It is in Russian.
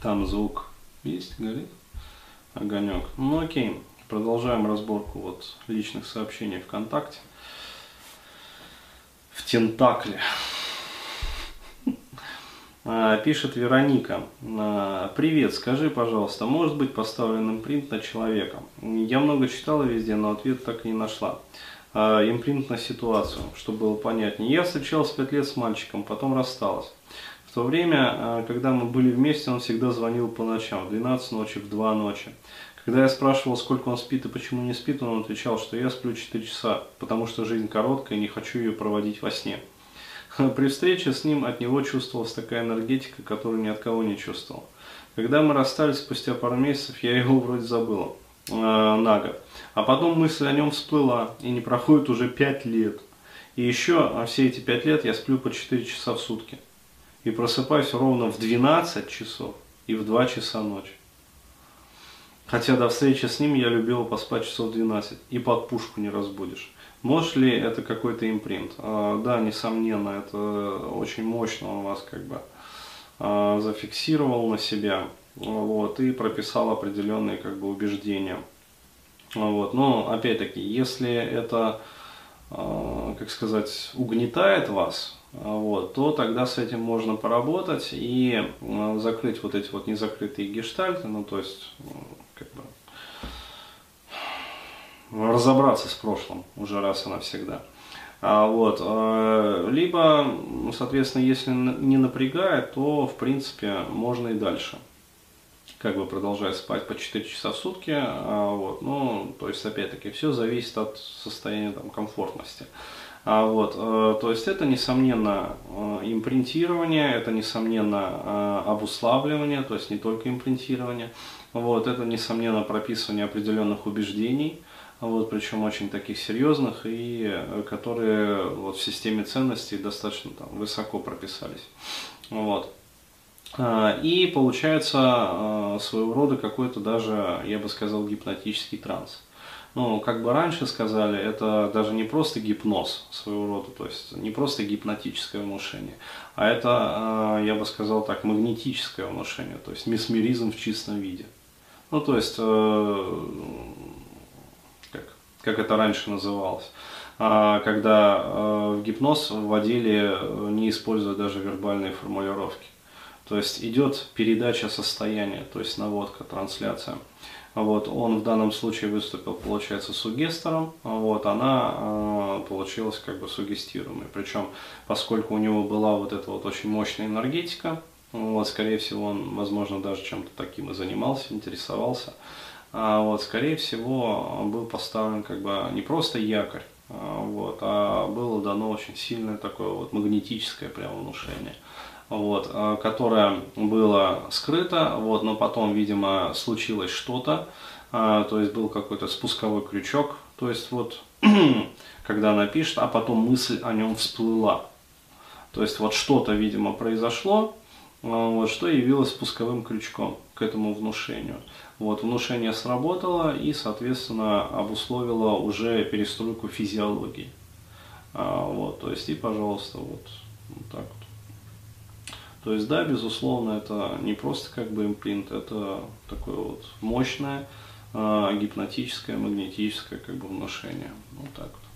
Там звук есть, горит огонек. Ну окей, продолжаем разборку вот личных сообщений ВКонтакте. В Тентакле. А, пишет Вероника. А, Привет, скажи, пожалуйста, может быть поставлен импринт на человека? Я много читала везде, но ответ так и не нашла. А, импринт на ситуацию, чтобы было понятнее. Я встречалась пять лет с мальчиком, потом рассталась. В то время, когда мы были вместе, он всегда звонил по ночам, в 12 ночи, в 2 ночи. Когда я спрашивал, сколько он спит и почему не спит, он отвечал, что я сплю 4 часа, потому что жизнь короткая и не хочу ее проводить во сне. При встрече с ним от него чувствовалась такая энергетика, которую ни от кого не чувствовал. Когда мы расстались спустя пару месяцев, я его вроде забыла э, на год. А потом мысль о нем всплыла, и не проходит уже 5 лет. И еще а все эти 5 лет я сплю по 4 часа в сутки. И просыпаюсь ровно в 12 часов и в 2 часа ночи. Хотя до встречи с ним я любила поспать часов 12 и под пушку не разбудишь. Может ли это какой-то импринт? А, да, несомненно, это очень мощно у вас как бы а, зафиксировал на себя вот, и прописал определенные как бы убеждения. Вот. Но опять-таки, если это, как сказать, угнетает вас, вот, то тогда с этим можно поработать и закрыть вот эти вот незакрытые гештальты, ну то есть как бы разобраться с прошлым уже раз и навсегда. А, вот, э, либо, соответственно, если не напрягает, то, в принципе, можно и дальше. Как бы продолжать спать по 4 часа в сутки. А, вот, ну, то есть, опять-таки, все зависит от состояния там, комфортности. А, вот, э, то есть это, несомненно, э, импринтирование, это, несомненно, обуславливание, то есть не только импринтирование. Вот, это, несомненно, прописывание определенных убеждений, вот, причем очень таких серьезных и э, которые вот, в системе ценностей достаточно там, высоко прописались. Вот. А, и получается а, своего рода какой-то даже, я бы сказал, гипнотический транс. Ну, как бы раньше сказали, это даже не просто гипноз своего рода, то есть не просто гипнотическое внушение, а это, а, я бы сказал так, магнетическое внушение, то есть месмеризм в чистом виде. Ну, то есть, э, как, как это раньше называлось, когда э, в гипноз вводили, э, не используя даже вербальные формулировки. То есть идет передача состояния, то есть наводка, трансляция. Вот, он в данном случае выступил, получается, сугестором, вот, она э, получилась как бы сугестируемой. Причем, поскольку у него была вот эта вот очень мощная энергетика, вот, скорее всего, он, возможно, даже чем-то таким и занимался, интересовался. А, вот, скорее всего, был поставлен как бы не просто якорь, а, вот, а было дано очень сильное такое вот магнетическое прямо внушение, вот, а, которое было скрыто, вот, но потом, видимо, случилось что-то, а, то есть был какой-то спусковой крючок, то есть вот, когда она пишет, а потом мысль о нем всплыла. То есть вот что-то, видимо, произошло, а, вот, что явилось спусковым крючком к этому внушению. Вот, внушение сработало и, соответственно, обусловило уже перестройку физиологии. А, вот, то есть, и, пожалуйста, вот, вот так вот. То есть, да, безусловно, это не просто как бы импринт, это такое вот мощное, а, гипнотическое, магнетическое как бы внушение. Вот так вот.